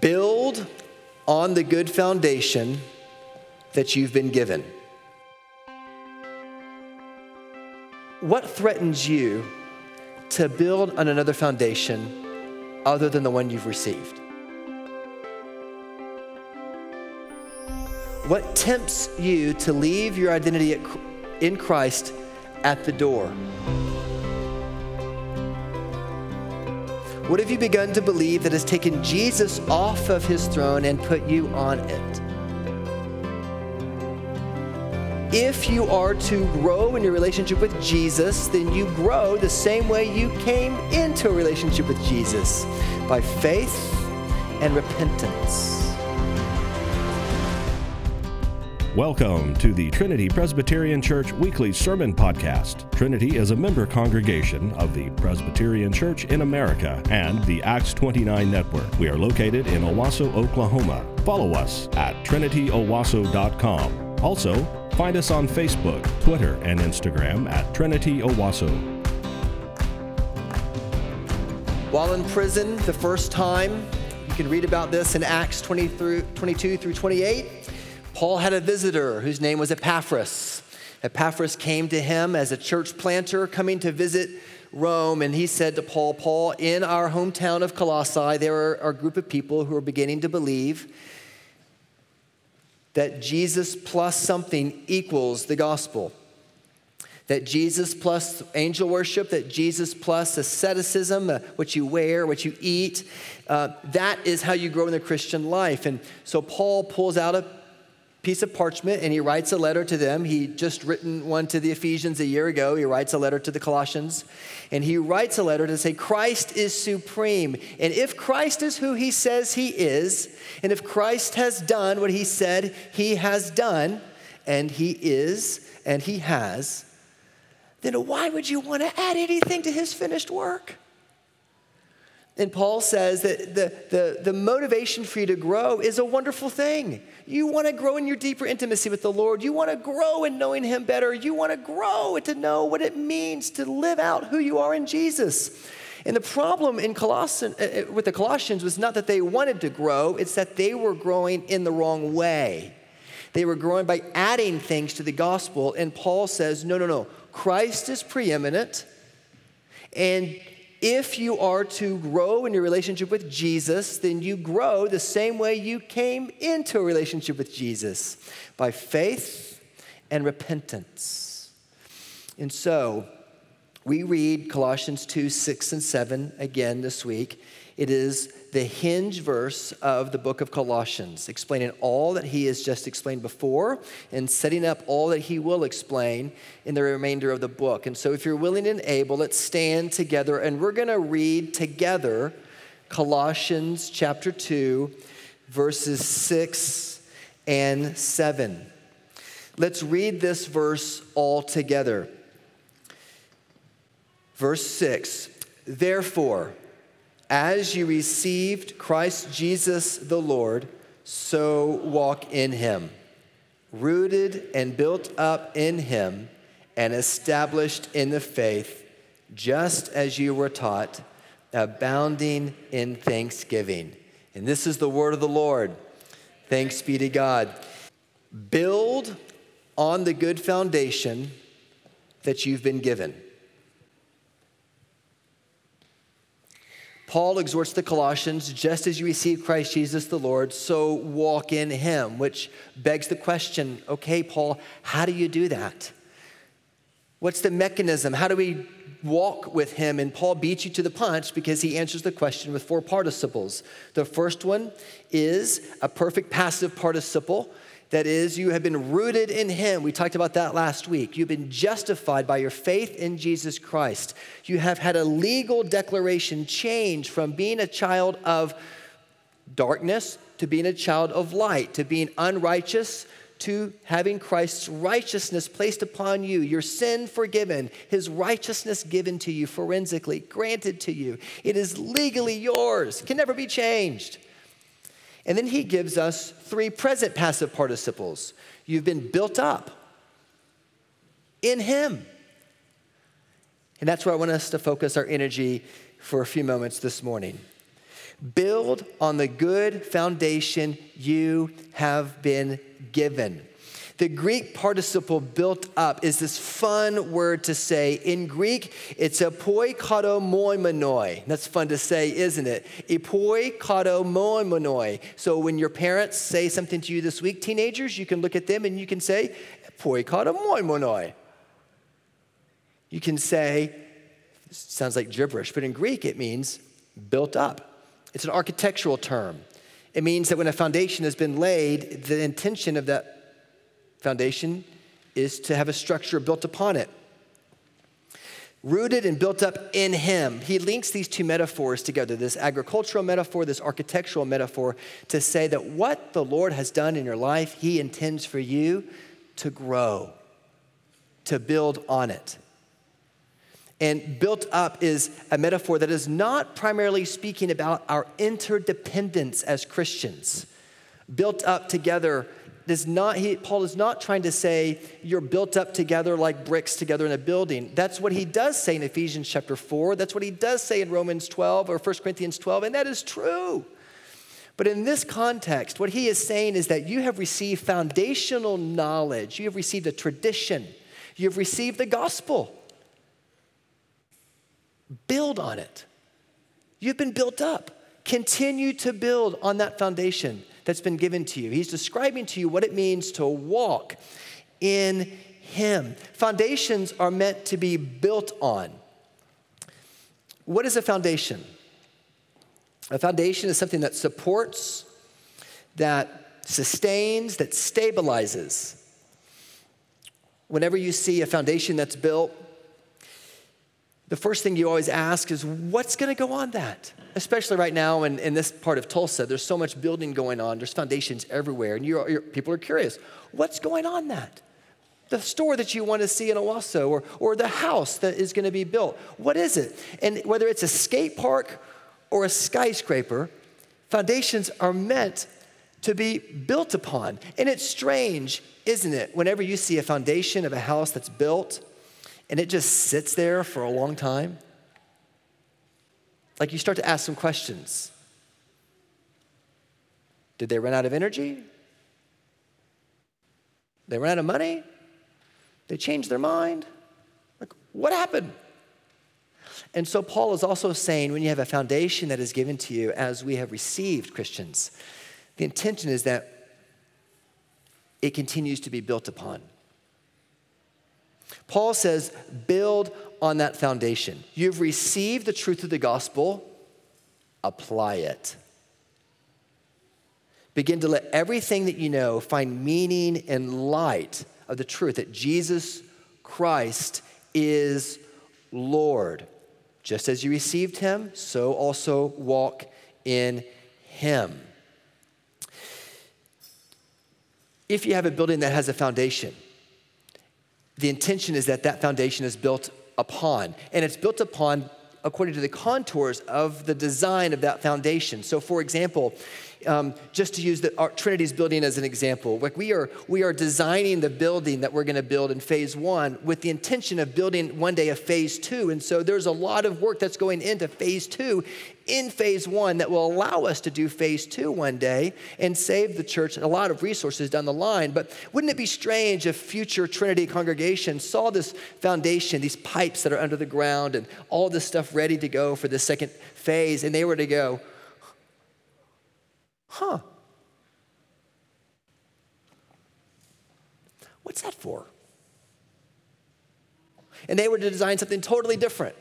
Build on the good foundation that you've been given. What threatens you to build on another foundation other than the one you've received? What tempts you to leave your identity in Christ at the door? What have you begun to believe that has taken Jesus off of his throne and put you on it? If you are to grow in your relationship with Jesus, then you grow the same way you came into a relationship with Jesus by faith and repentance. Welcome to the Trinity Presbyterian Church Weekly Sermon Podcast. Trinity is a member congregation of the Presbyterian Church in America and the Acts 29 Network. We are located in Owasso, Oklahoma. Follow us at trinityowasso.com. Also, find us on Facebook, Twitter, and Instagram at Trinity Owasso. While in prison the first time, you can read about this in Acts 20 through, 22 through 28. Paul had a visitor whose name was Epaphras. Epaphras came to him as a church planter coming to visit Rome, and he said to Paul, Paul, in our hometown of Colossae, there are a group of people who are beginning to believe that Jesus plus something equals the gospel. That Jesus plus angel worship, that Jesus plus asceticism, uh, what you wear, what you eat, uh, that is how you grow in the Christian life. And so Paul pulls out a piece of parchment and he writes a letter to them. He just written one to the Ephesians a year ago. He writes a letter to the Colossians. And he writes a letter to say, Christ is supreme. And if Christ is who he says he is, and if Christ has done what he said he has done, and he is, and he has, then why would you want to add anything to his finished work? And Paul says that the, the, the motivation for you to grow is a wonderful thing. You want to grow in your deeper intimacy with the Lord. You want to grow in knowing Him better. You want to grow to know what it means to live out who you are in Jesus. And the problem in Colossian, uh, uh, with the Colossians was not that they wanted to grow, it's that they were growing in the wrong way. They were growing by adding things to the gospel. And Paul says, no, no, no. Christ is preeminent. And if you are to grow in your relationship with Jesus, then you grow the same way you came into a relationship with Jesus by faith and repentance. And so, we read Colossians 2 6 and 7 again this week. It is the hinge verse of the book of Colossians, explaining all that he has just explained before and setting up all that he will explain in the remainder of the book. And so, if you're willing and able, let's stand together and we're going to read together Colossians chapter 2, verses 6 and 7. Let's read this verse all together. Verse 6 Therefore, as you received Christ Jesus the Lord, so walk in him, rooted and built up in him, and established in the faith, just as you were taught, abounding in thanksgiving. And this is the word of the Lord. Thanks be to God. Build on the good foundation that you've been given. Paul exhorts the Colossians, just as you receive Christ Jesus the Lord, so walk in him, which begs the question okay, Paul, how do you do that? What's the mechanism? How do we walk with him? And Paul beats you to the punch because he answers the question with four participles. The first one is a perfect passive participle. That is, you have been rooted in Him. We talked about that last week. You've been justified by your faith in Jesus Christ. You have had a legal declaration change from being a child of darkness to being a child of light, to being unrighteous to having Christ's righteousness placed upon you, your sin forgiven, his righteousness given to you forensically, granted to you. It is legally yours, can never be changed. And then he gives us three present passive participles. You've been built up in him. And that's where I want us to focus our energy for a few moments this morning. Build on the good foundation you have been given. The Greek participle built up is this fun word to say. In Greek, it's kato moimonoi. That's fun to say, isn't it? Epoi kato moimonoi. So when your parents say something to you this week, teenagers, you can look at them and you can say, epoi kato moimonoi. You can say, sounds like gibberish, but in Greek it means built up. It's an architectural term. It means that when a foundation has been laid, the intention of that foundation is to have a structure built upon it. Rooted and built up in Him. He links these two metaphors together this agricultural metaphor, this architectural metaphor, to say that what the Lord has done in your life, He intends for you to grow, to build on it. And built up is a metaphor that is not primarily speaking about our interdependence as Christians. Built up together does not, he, Paul is not trying to say you're built up together like bricks together in a building. That's what he does say in Ephesians chapter 4. That's what he does say in Romans 12 or 1 Corinthians 12, and that is true. But in this context, what he is saying is that you have received foundational knowledge, you have received a tradition, you have received the gospel. Build on it. You've been built up. Continue to build on that foundation that's been given to you. He's describing to you what it means to walk in Him. Foundations are meant to be built on. What is a foundation? A foundation is something that supports, that sustains, that stabilizes. Whenever you see a foundation that's built, the first thing you always ask is what's going to go on that? Especially right now in, in this part of Tulsa, there's so much building going on. There's foundations everywhere, and you're, you're, people are curious what's going on that? The store that you want to see in Owasso, or, or the house that is going to be built. What is it? And whether it's a skate park or a skyscraper, foundations are meant to be built upon. And it's strange, isn't it? Whenever you see a foundation of a house that's built, and it just sits there for a long time, like you start to ask some questions. Did they run out of energy? They ran out of money? They changed their mind? Like, what happened? And so, Paul is also saying when you have a foundation that is given to you, as we have received Christians, the intention is that it continues to be built upon. Paul says, build on that foundation. You've received the truth of the gospel, apply it. Begin to let everything that you know find meaning in light of the truth that Jesus Christ is Lord. Just as you received him, so also walk in him. If you have a building that has a foundation, the intention is that that foundation is built upon. And it's built upon according to the contours of the design of that foundation. So, for example, um, just to use the our Trinity's building as an example, like we are, we are designing the building that we're going to build in phase one with the intention of building one day a phase two. And so there's a lot of work that's going into phase two in phase one that will allow us to do phase two one day and save the church a lot of resources down the line. But wouldn't it be strange if future Trinity congregations saw this foundation, these pipes that are under the ground, and all this stuff ready to go for the second phase, and they were to go, Huh. What's that for? And they were to design something totally different.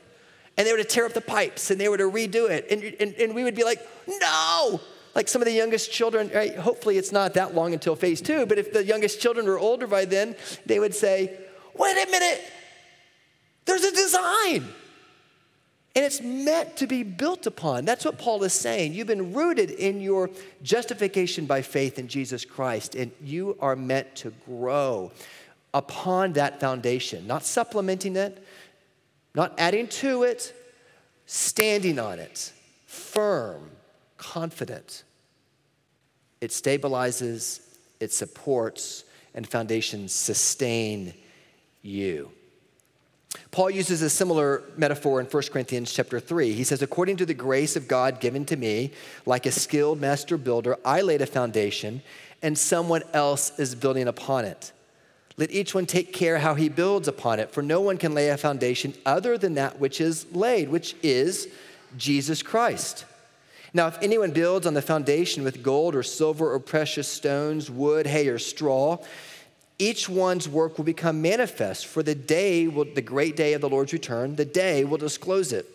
And they were to tear up the pipes and they were to redo it. And, and, and we would be like, no! Like some of the youngest children, right? hopefully it's not that long until phase two, but if the youngest children were older by then, they would say, wait a minute, there's a design. And it's meant to be built upon. That's what Paul is saying. You've been rooted in your justification by faith in Jesus Christ, and you are meant to grow upon that foundation, not supplementing it, not adding to it, standing on it, firm, confident. It stabilizes, it supports, and foundations sustain you. Paul uses a similar metaphor in 1 Corinthians chapter 3. He says, According to the grace of God given to me, like a skilled master builder, I laid a foundation, and someone else is building upon it. Let each one take care how he builds upon it, for no one can lay a foundation other than that which is laid, which is Jesus Christ. Now, if anyone builds on the foundation with gold or silver or precious stones, wood, hay, or straw, each one's work will become manifest, for the day will, the great day of the Lord's return, the day will disclose it,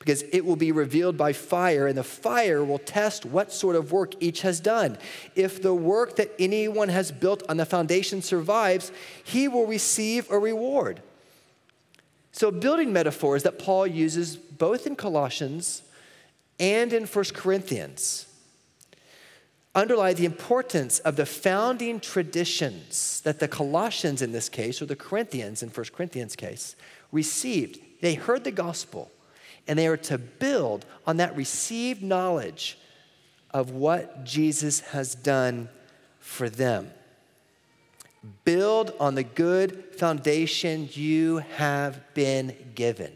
because it will be revealed by fire, and the fire will test what sort of work each has done. If the work that anyone has built on the foundation survives, he will receive a reward. So, building metaphors that Paul uses both in Colossians and in 1 Corinthians underlie the importance of the founding traditions that the Colossians, in this case, or the Corinthians, in 1 Corinthians' case, received. They heard the gospel, and they are to build on that received knowledge of what Jesus has done for them. Build on the good foundation you have been given.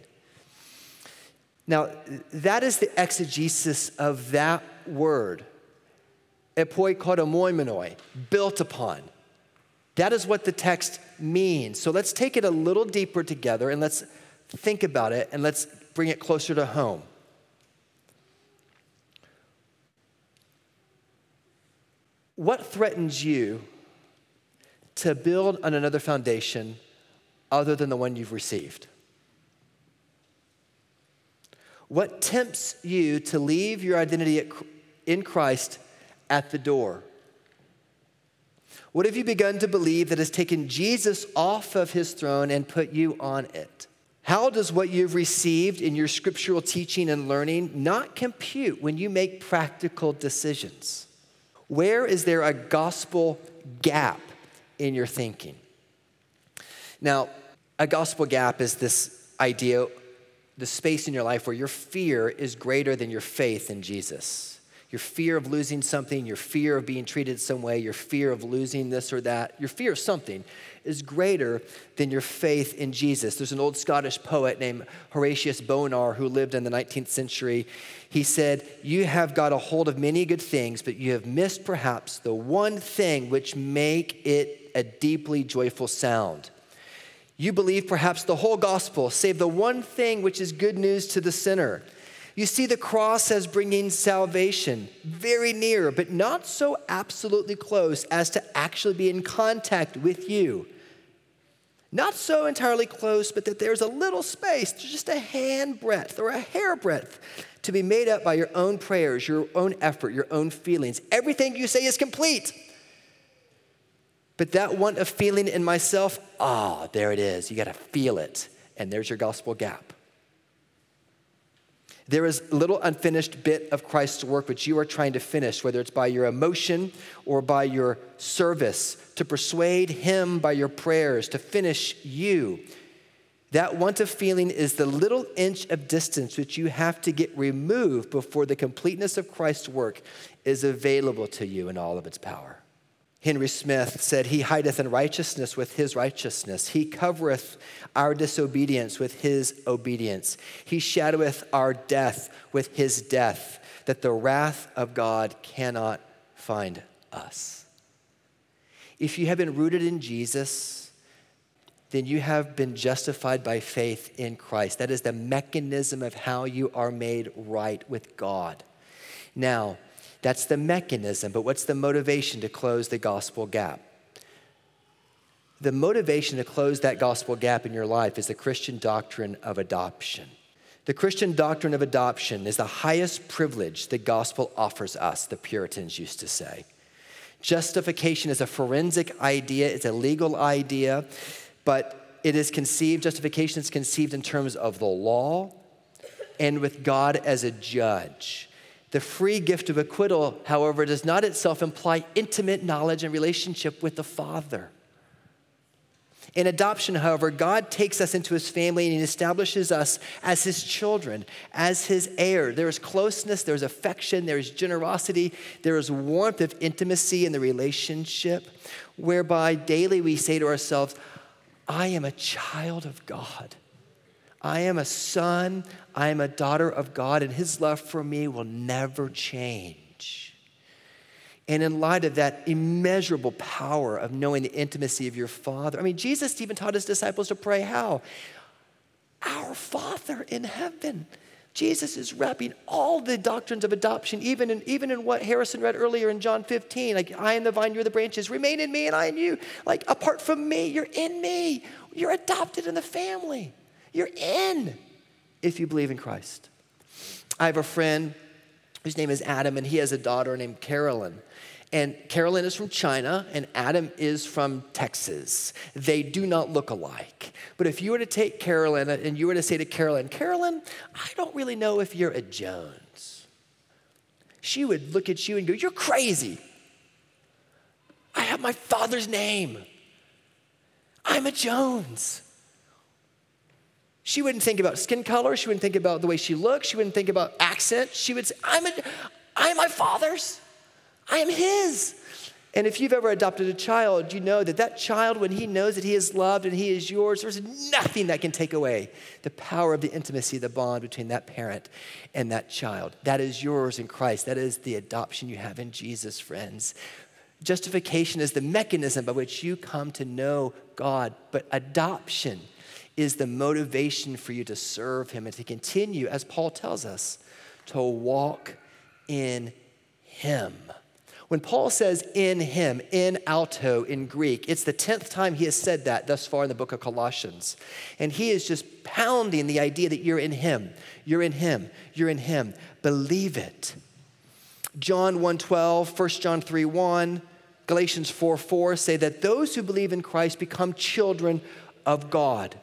Now, that is the exegesis of that word epoikodomoimenoi, built upon. That is what the text means. So let's take it a little deeper together and let's think about it and let's bring it closer to home. What threatens you to build on another foundation other than the one you've received? What tempts you to leave your identity in Christ at the door? What have you begun to believe that has taken Jesus off of his throne and put you on it? How does what you've received in your scriptural teaching and learning not compute when you make practical decisions? Where is there a gospel gap in your thinking? Now, a gospel gap is this idea, the space in your life where your fear is greater than your faith in Jesus your fear of losing something, your fear of being treated some way, your fear of losing this or that, your fear of something is greater than your faith in Jesus. There's an old Scottish poet named Horatius Bonar who lived in the 19th century. He said, You have got a hold of many good things, but you have missed perhaps the one thing which make it a deeply joyful sound. You believe perhaps the whole gospel, save the one thing which is good news to the sinner. You see the cross as bringing salvation very near, but not so absolutely close as to actually be in contact with you. Not so entirely close, but that there's a little space, just a hand breadth or a hair breadth to be made up by your own prayers, your own effort, your own feelings. Everything you say is complete. But that want of feeling in myself, ah, oh, there it is. You got to feel it. And there's your gospel gap. There is a little unfinished bit of Christ's work which you are trying to finish, whether it's by your emotion or by your service, to persuade Him by your prayers, to finish you. That want of feeling is the little inch of distance which you have to get removed before the completeness of Christ's work is available to you in all of its power. Henry Smith said, He hideth in righteousness with his righteousness. He covereth our disobedience with his obedience. He shadoweth our death with his death, that the wrath of God cannot find us. If you have been rooted in Jesus, then you have been justified by faith in Christ. That is the mechanism of how you are made right with God. Now, that's the mechanism, but what's the motivation to close the gospel gap? The motivation to close that gospel gap in your life is the Christian doctrine of adoption. The Christian doctrine of adoption is the highest privilege the gospel offers us, the Puritans used to say. Justification is a forensic idea, it's a legal idea, but it is conceived, justification is conceived in terms of the law and with God as a judge. The free gift of acquittal, however, does not itself imply intimate knowledge and relationship with the Father. In adoption, however, God takes us into his family and he establishes us as his children, as his heir. There is closeness, there's affection, there is generosity, there is warmth of intimacy in the relationship, whereby daily we say to ourselves, I am a child of God. I am a son, I am a daughter of God, and his love for me will never change. And in light of that immeasurable power of knowing the intimacy of your Father, I mean, Jesus even taught his disciples to pray how? Our Father in heaven. Jesus is wrapping all the doctrines of adoption, even in, even in what Harrison read earlier in John 15. Like, I am the vine, you're the branches. Remain in me and I in you. Like, apart from me, you're in me. You're adopted in the family. You're in if you believe in Christ. I have a friend whose name is Adam, and he has a daughter named Carolyn. And Carolyn is from China, and Adam is from Texas. They do not look alike. But if you were to take Carolyn and you were to say to Carolyn, Carolyn, I don't really know if you're a Jones, she would look at you and go, You're crazy. I have my father's name. I'm a Jones. She wouldn't think about skin color. She wouldn't think about the way she looks. She wouldn't think about accent. She would say, I'm, a, I'm my father's. I am his. And if you've ever adopted a child, you know that that child, when he knows that he is loved and he is yours, there's nothing that can take away the power of the intimacy, the bond between that parent and that child. That is yours in Christ. That is the adoption you have in Jesus, friends. Justification is the mechanism by which you come to know God, but adoption is the motivation for you to serve Him and to continue, as Paul tells us, to walk in Him. When Paul says in him, in alto in Greek, it's the 10th time he has said that thus far in the book of Colossians. And he is just pounding the idea that you're in him, you're in him, you're in him. Believe it. John 1:12, 1 John 3:1, Galatians 4 4 say that those who believe in Christ become children of God.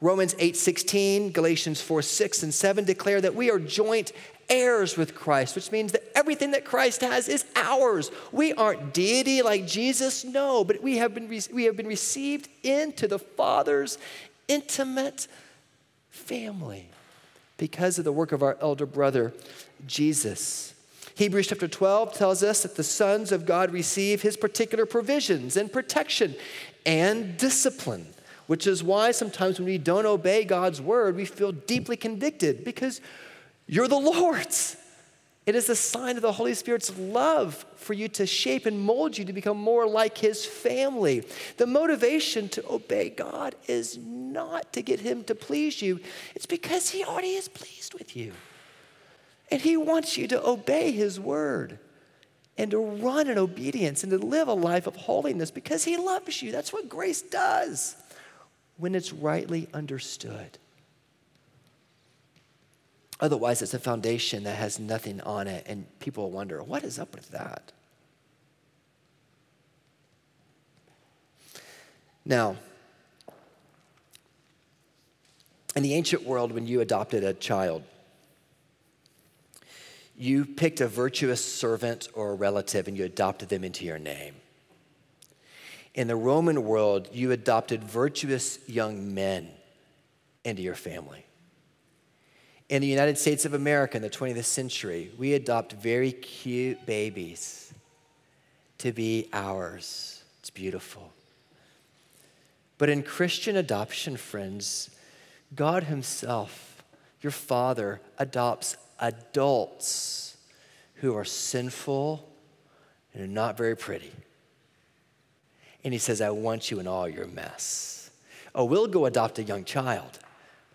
Romans 8:16, Galatians 4, 6 and 7 declare that we are joint heirs with Christ, which means that everything that Christ has is ours. We aren't deity like Jesus, no, but we have been, we have been received into the Father's intimate family because of the work of our elder brother, Jesus. Hebrews chapter 12 tells us that the sons of God receive his particular provisions and protection and discipline, which is why sometimes when we don't obey God's word, we feel deeply convicted because you're the Lord's. It is a sign of the Holy Spirit's love for you to shape and mold you to become more like His family. The motivation to obey God is not to get Him to please you, it's because He already is pleased with you. And He wants you to obey His word and to run in obedience and to live a life of holiness because He loves you. That's what grace does when it's rightly understood. Otherwise, it's a foundation that has nothing on it, and people wonder, what is up with that? Now, in the ancient world, when you adopted a child, you picked a virtuous servant or a relative and you adopted them into your name. In the Roman world, you adopted virtuous young men into your family. In the United States of America in the 20th century, we adopt very cute babies to be ours. It's beautiful. But in Christian adoption, friends, God Himself, your Father, adopts adults who are sinful and are not very pretty. And He says, I want you in all your mess. Oh, we'll go adopt a young child.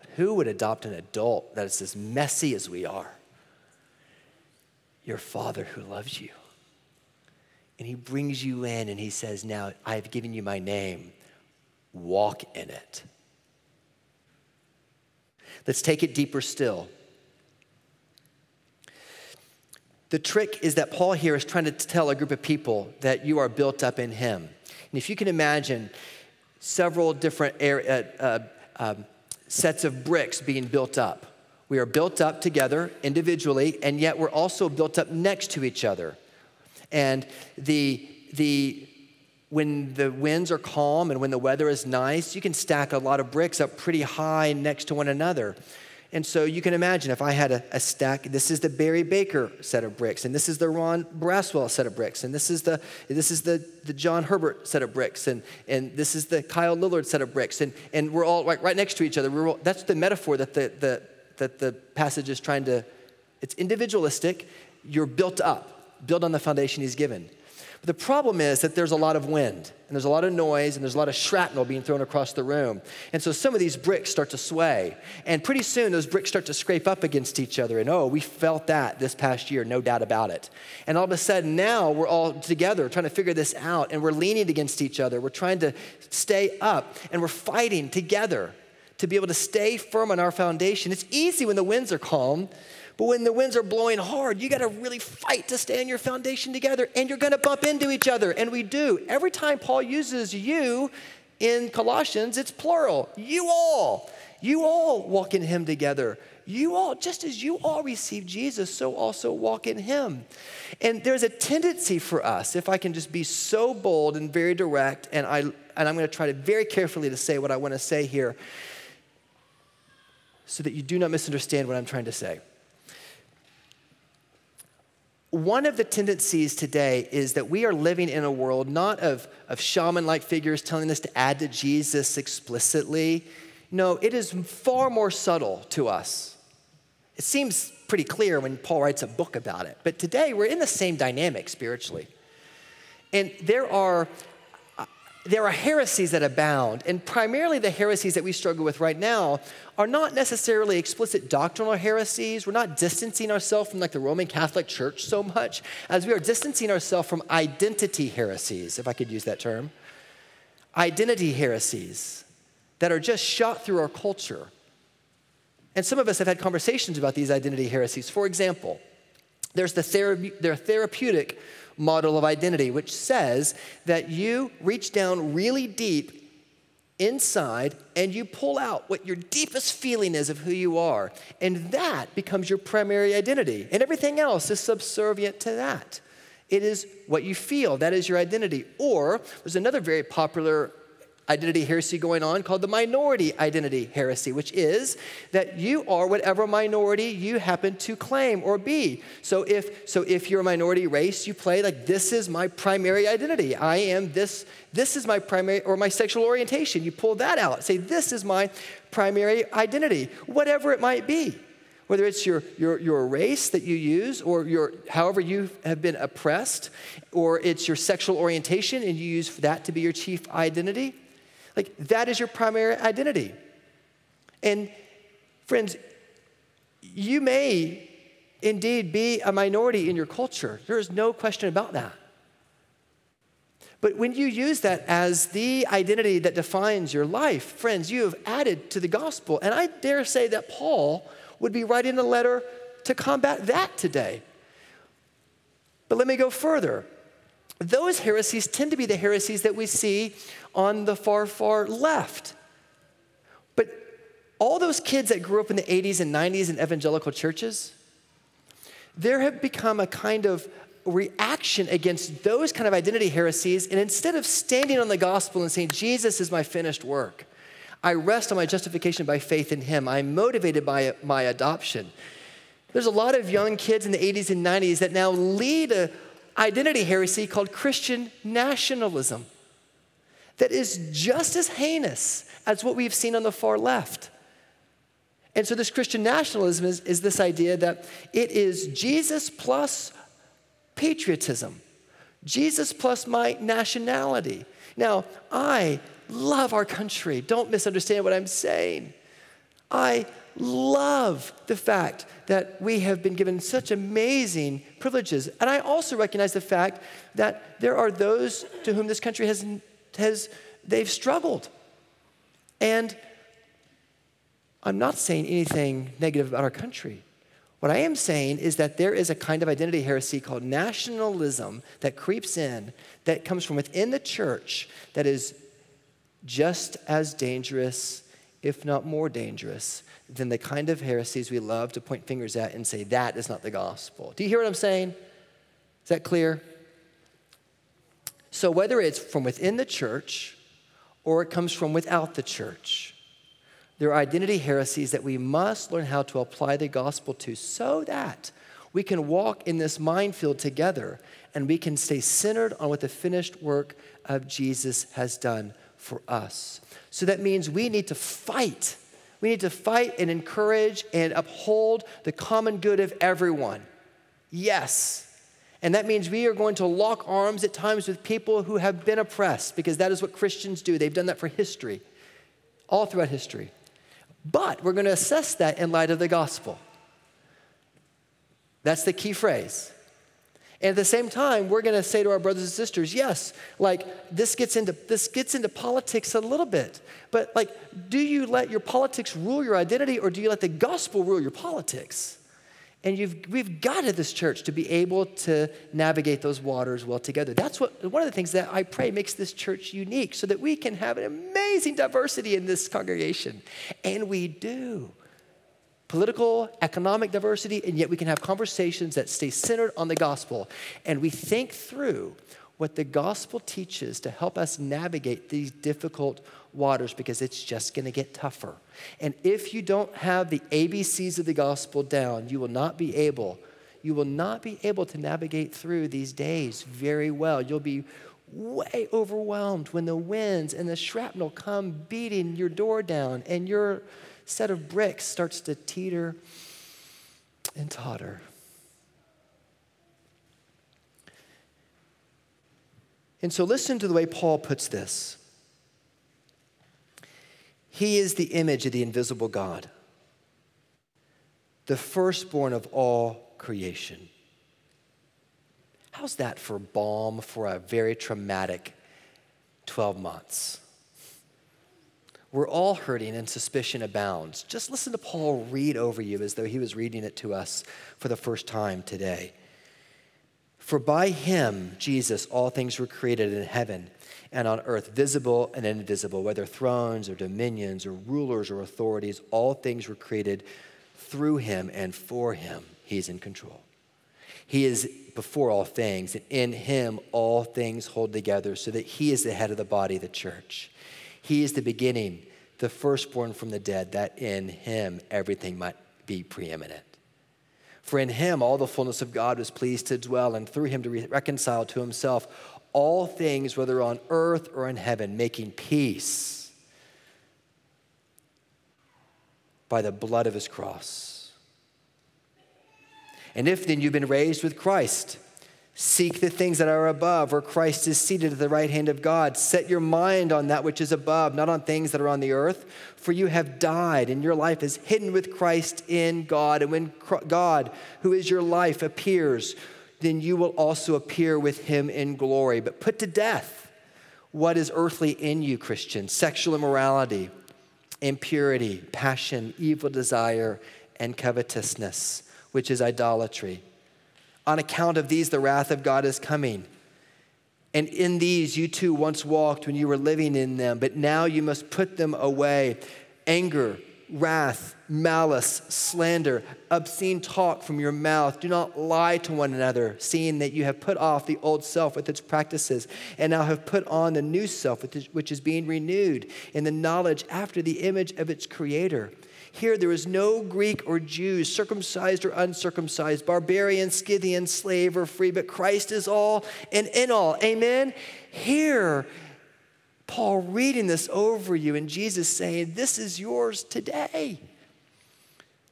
But Who would adopt an adult that is as messy as we are? Your father who loves you. And he brings you in and he says, Now I have given you my name. Walk in it. Let's take it deeper still. The trick is that Paul here is trying to tell a group of people that you are built up in him. And if you can imagine several different uh, uh, um, sets of bricks being built up. We are built up together individually, and yet we're also built up next to each other. And the, the, when the winds are calm and when the weather is nice, you can stack a lot of bricks up pretty high next to one another. And so you can imagine if I had a, a, stack, this is the Barry Baker set of bricks, and this is the Ron Braswell set of bricks, and this is the, this is the, the John Herbert set of bricks, and, and this is the Kyle Lillard set of bricks, and, and we're all right, right next to each other. We're all, that's the metaphor that the, the, that the passage is trying to, it's individualistic. You're built up, built on the foundation he's given. But the problem is that there's a lot of wind, and there's a lot of noise, and there's a lot of shrapnel being thrown across the room. And so some of these bricks start to sway. And pretty soon, those bricks start to scrape up against each other. And oh, we felt that this past year, no doubt about it. And all of a sudden, now we're all together trying to figure this out, and we're leaning against each other. We're trying to stay up, and we're fighting together to be able to stay firm on our foundation. It's easy when the winds are calm but when the winds are blowing hard, you got to really fight to stay on your foundation together, and you're going to bump into each other. And we do. Every time Paul uses you in Colossians, it's plural. You all. You all walk in him together. You all, just as you all receive Jesus, so also walk in him. And there's a tendency for us, if I can just be so bold and very direct, and, I, and I'm going to try to very carefully to say what I want to say here so that you do not misunderstand what I'm trying to say one of the tendencies today is that we are living in a world not of, of shaman like figures telling us to add to Jesus explicitly. No, it is far more subtle to us. It seems pretty clear when Paul writes a book about it. But today we're in the same dynamic spiritually. And there are there are heresies that abound, and primarily the heresies that we struggle with right now are not necessarily explicit doctrinal heresies. We're not distancing ourselves from like the Roman Catholic Church so much as we are distancing ourselves from identity heresies, if I could use that term. Identity heresies that are just shot through our culture. And some of us have had conversations about these identity heresies. For example, there's the thera- their therapeutic model of identity, which says that you reach down really deep inside and you pull out what your deepest feeling is of who you are. And that becomes your primary identity. And everything else is subservient to that. It is what you feel, that is your identity. Or there's another very popular identity heresy going on called the minority identity heresy, which is that you are whatever minority you happen to claim or be. So if so if you're a minority race, you play like this is my primary identity. I am this this is my primary or my sexual orientation. You pull that out. Say this is my primary identity, whatever it might be. Whether it's your, your, your race that you use, or your, however you have been oppressed, or it's your sexual orientation and you use that to be your chief identity, like, that is your primary identity. And, friends, you may indeed be a minority in your culture. There is no question about that. But when you use that as the identity that defines your life, friends, you have added to the gospel. And I dare say that Paul would be writing a letter to combat that today. But let me go further. Those heresies tend to be the heresies that we see on the far, far left. But all those kids that grew up in the 80s and 90s in evangelical churches, there have become a kind of reaction against those kind of identity heresies. And instead of standing on the gospel and saying, Jesus is my finished work, I rest on my justification by faith in him, I'm motivated by my adoption. There's a lot of young kids in the 80s and 90s that now lead a identity heresy called Christian nationalism that is just as heinous as what we've seen on the far left. And so, this Christian nationalism is, is this idea that it is Jesus plus patriotism, Jesus plus my nationality. Now, I love our country. Don't misunderstand what I'm saying. I love the fact that we have been given such amazing privileges. And I also recognize the fact that there are those to whom this country has has they've struggled. And I'm not saying anything negative about our country. What I am saying is that there is a kind of identity heresy called nationalism that creeps in, that comes from within the church, that is just as dangerous, if not more dangerous, than the kind of heresies we love to point fingers at and say, that is not the gospel. Do you hear what I'm saying? Is that clear? So, whether it's from within the church or it comes from without the church, There are identity heresies that we must learn how to apply the gospel to so that we can walk in this minefield together and we can stay centered on what the finished work of Jesus has done for us. So that means we need to fight. We need to fight and encourage and uphold the common good of everyone. Yes. And that means we are going to lock arms at times with people who have been oppressed because that is what Christians do. They've done that for history, all throughout history. But we're going to assess that in light of the gospel. That's the key phrase. And at the same time, we're going to say to our brothers and sisters, yes, like this gets into this gets into politics a little bit. But like do you let your politics rule your identity or do you let the gospel rule your politics? And we've got at this church to be able to navigate those waters well together. That's what, one of the things that I pray makes this church unique so that we can have an amazing diversity in this congregation. And we do. Political, economic diversity, and yet we can have conversations that stay centered on the gospel. And we think through what the gospel teaches to help us navigate these difficult waters because it's just going to get tougher. And if you don't have the ABCs of the gospel down, you will not be able you will not be able to navigate through these days very well. You'll be way overwhelmed when the winds and the shrapnel come beating your door down and your set of bricks starts to teeter and totter. And so listen to the way Paul puts this. He is the image of the invisible God, the firstborn of all creation. How's that for balm for a very traumatic 12 months? We're all hurting and suspicion abounds. Just listen to Paul read over you as though he was reading it to us for the first time today. For by him, Jesus, all things were created in heaven and on earth, visible and invisible, whether thrones or dominions or rulers or authorities, all things were created through him and for him. He's in control. He is before all things, and in him all things hold together, so that he is the head of the body, the church. He is the beginning, the firstborn from the dead, that in him everything might be preeminent. For in him all the fullness of God was pleased to dwell, and through him to re- reconcile to himself all things, whether on earth or in heaven, making peace by the blood of his cross. And if then you've been raised with Christ, seek the things that are above, where Christ is seated at the right hand of God. Set your mind on that which is above, not on things that are on the earth, for you have died, and your life is hidden with Christ in God. And when God, who is your life, appears, then you will also appear with him in glory. But put to death what is earthly in you, Christian sexual immorality, impurity, passion, evil desire, and covetousness, which is idolatry. On account of these, the wrath of God is coming. And in these you too once walked when you were living in them, but now you must put them away anger wrath, malice, slander, obscene talk from your mouth. Do not lie to one another, seeing that you have put off the old self with its practices, and now have put on the new self, which is being renewed in the knowledge after the image of its creator. Here there is no Greek or Jew, circumcised or uncircumcised, barbarian, Scythian, slave or free, but Christ is all and in all. Amen? Here Paul reading this over you and Jesus saying, This is yours today.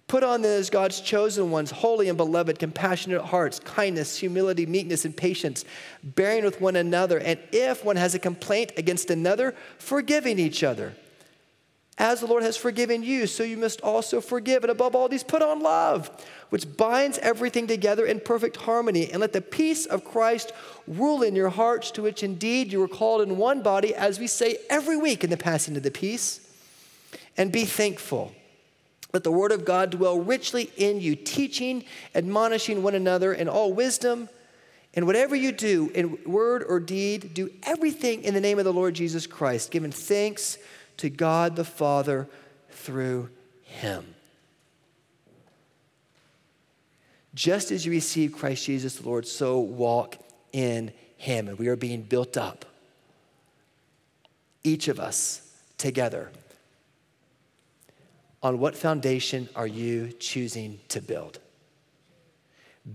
Put on then as God's chosen ones, holy and beloved, compassionate hearts, kindness, humility, meekness, and patience, bearing with one another. And if one has a complaint against another, forgiving each other. As the Lord has forgiven you, so you must also forgive. And above all these, put on love, which binds everything together in perfect harmony. And let the peace of Christ rule in your hearts, to which indeed you were called in one body, as we say every week in the passing of the peace. And be thankful. Let the word of God dwell richly in you, teaching, admonishing one another in all wisdom. And whatever you do, in word or deed, do everything in the name of the Lord Jesus Christ, giving thanks to God the Father through him. Just as you receive Christ Jesus the Lord, so walk in him. And we are being built up, each of us together, On what foundation are you choosing to build?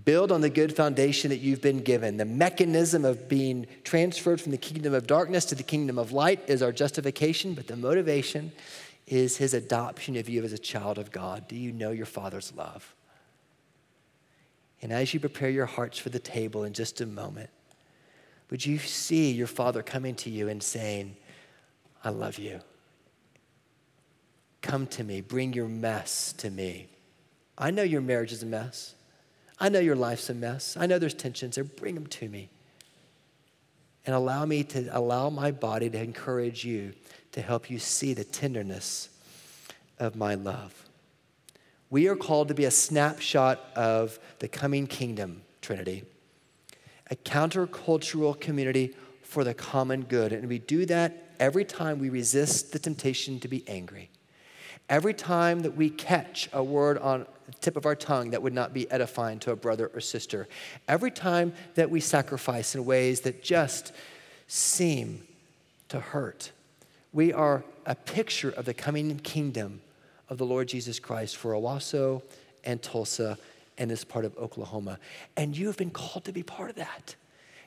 Build on the good foundation that you've been given. The mechanism of being transferred from the kingdom of darkness to the kingdom of light is our justification, but the motivation is his adoption of you as a child of God. Do you know your Father's love? And as you prepare your hearts for the table in just a moment, would you see your Father coming to you and saying, I love you? Come to me, bring your mess to me. I know your marriage is a mess. I know your life's a mess. I know there's tensions there. Bring them to me. And allow me to allow my body to encourage you to help you see the tenderness of my love. We are called to be a snapshot of the coming kingdom, Trinity, a countercultural community for the common good. And we do that every time we resist the temptation to be angry. Every time that we catch a word on the tip of our tongue that would not be edifying to a brother or sister, every time that we sacrifice in ways that just seem to hurt, we are a picture of the coming kingdom of the Lord Jesus Christ for Owasso and Tulsa and this part of Oklahoma. And you have been called to be part of that.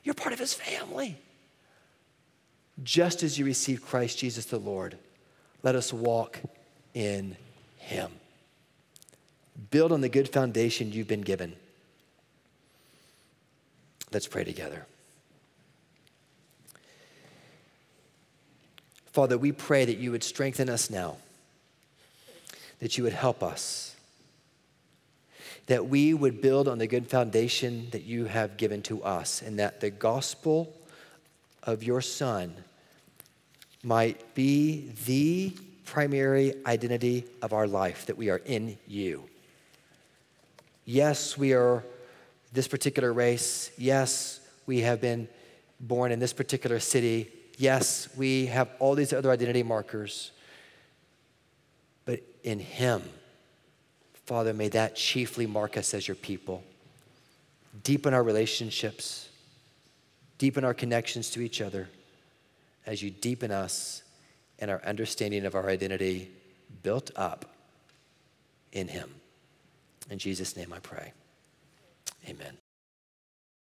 You're part of his family. Just as you received Christ Jesus the Lord, let us walk in Him. Build on the good foundation you've been given. Let's pray together. Father, we pray that you would strengthen us now, that you would help us, that we would build on the good foundation that you have given to us, and that the gospel of your Son might be the primary identity of our life that we are in you. Yes, we are this particular race. Yes, we have been born in this particular city. Yes, we have all these other identity markers. But in Him, Father, may that chiefly mark us as your people. Deepen our relationships, deepen our connections to each other as you deepen us and our understanding of our identity built up in Him. In Jesus' name I pray. Amen.